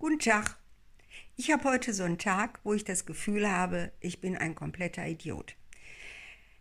Guten Tag. Ich habe heute so einen Tag, wo ich das Gefühl habe, ich bin ein kompletter Idiot.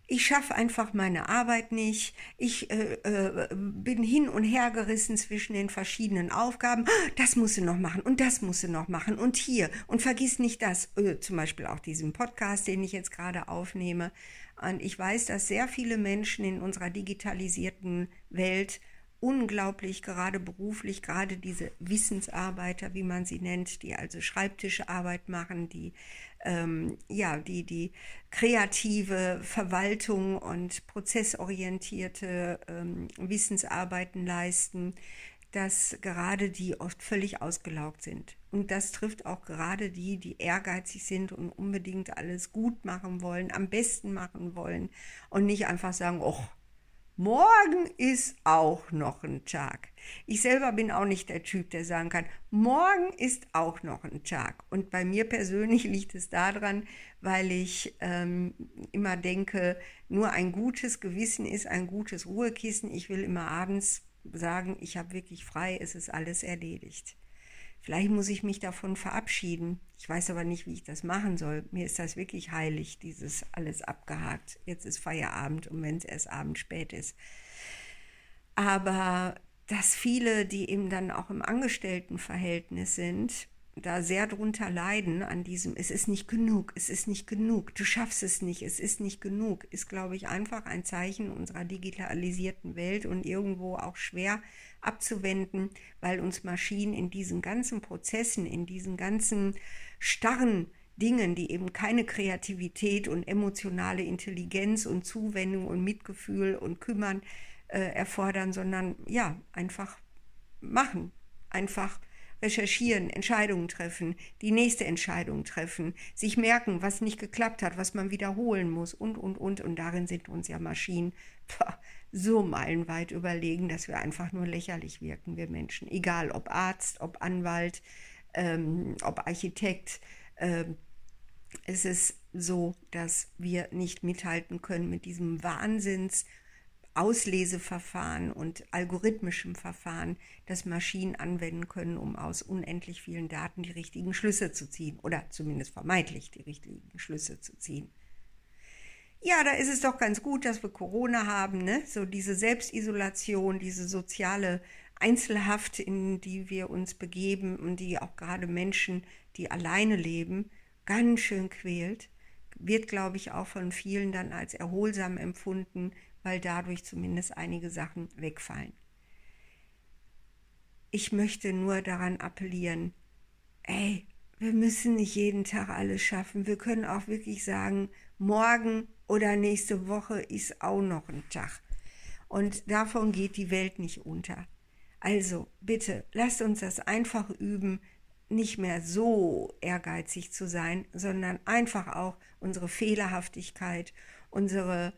Ich schaffe einfach meine Arbeit nicht. Ich äh, äh, bin hin und her gerissen zwischen den verschiedenen Aufgaben. Das musst du noch machen und das musst du noch machen und hier. Und vergiss nicht das. Äh, zum Beispiel auch diesen Podcast, den ich jetzt gerade aufnehme. Und ich weiß, dass sehr viele Menschen in unserer digitalisierten Welt unglaublich, gerade beruflich, gerade diese Wissensarbeiter, wie man sie nennt, die also Schreibtischarbeit machen, die ähm, ja, die, die kreative Verwaltung und prozessorientierte ähm, Wissensarbeiten leisten, dass gerade die oft völlig ausgelaugt sind. Und das trifft auch gerade die, die ehrgeizig sind und unbedingt alles gut machen wollen, am besten machen wollen und nicht einfach sagen, oh, Morgen ist auch noch ein Tag. Ich selber bin auch nicht der Typ, der sagen kann, morgen ist auch noch ein Tag. Und bei mir persönlich liegt es daran, weil ich ähm, immer denke, nur ein gutes Gewissen ist ein gutes Ruhekissen. Ich will immer abends sagen, ich habe wirklich frei, es ist alles erledigt. Vielleicht muss ich mich davon verabschieden. Ich weiß aber nicht, wie ich das machen soll. Mir ist das wirklich heilig, dieses alles abgehakt. Jetzt ist Feierabend und wenn es erst abend spät ist. Aber dass viele, die eben dann auch im Angestelltenverhältnis sind, da sehr drunter leiden an diesem, es ist nicht genug, es ist nicht genug, du schaffst es nicht, es ist nicht genug, ist, glaube ich, einfach ein Zeichen unserer digitalisierten Welt und irgendwo auch schwer abzuwenden, weil uns Maschinen in diesen ganzen Prozessen, in diesen ganzen starren Dingen, die eben keine Kreativität und emotionale Intelligenz und Zuwendung und Mitgefühl und Kümmern äh, erfordern, sondern ja, einfach machen, einfach recherchieren, Entscheidungen treffen, die nächste Entscheidung treffen, sich merken, was nicht geklappt hat, was man wiederholen muss und, und, und. Und darin sind uns ja Maschinen so meilenweit überlegen, dass wir einfach nur lächerlich wirken, wir Menschen. Egal ob Arzt, ob Anwalt, ähm, ob Architekt. Ähm, es ist so, dass wir nicht mithalten können mit diesem Wahnsinns- Ausleseverfahren und algorithmischem Verfahren, das Maschinen anwenden können, um aus unendlich vielen Daten die richtigen Schlüsse zu ziehen oder zumindest vermeintlich die richtigen Schlüsse zu ziehen. Ja, da ist es doch ganz gut, dass wir Corona haben, ne? So diese Selbstisolation, diese soziale Einzelhaft, in die wir uns begeben und die auch gerade Menschen, die alleine leben, ganz schön quält, wird, glaube ich, auch von vielen dann als erholsam empfunden, weil dadurch zumindest einige Sachen wegfallen. Ich möchte nur daran appellieren, ey, wir müssen nicht jeden Tag alles schaffen. Wir können auch wirklich sagen, morgen oder nächste Woche ist auch noch ein Tag. Und davon geht die Welt nicht unter. Also bitte, lasst uns das einfach üben, nicht mehr so ehrgeizig zu sein, sondern einfach auch unsere Fehlerhaftigkeit, unsere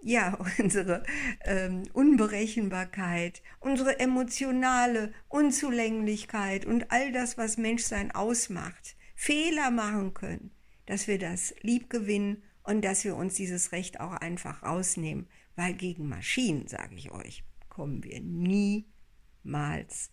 ja, unsere ähm, Unberechenbarkeit, unsere emotionale Unzulänglichkeit und all das, was Menschsein ausmacht, Fehler machen können, dass wir das lieb gewinnen und dass wir uns dieses Recht auch einfach rausnehmen, weil gegen Maschinen, sage ich euch, kommen wir niemals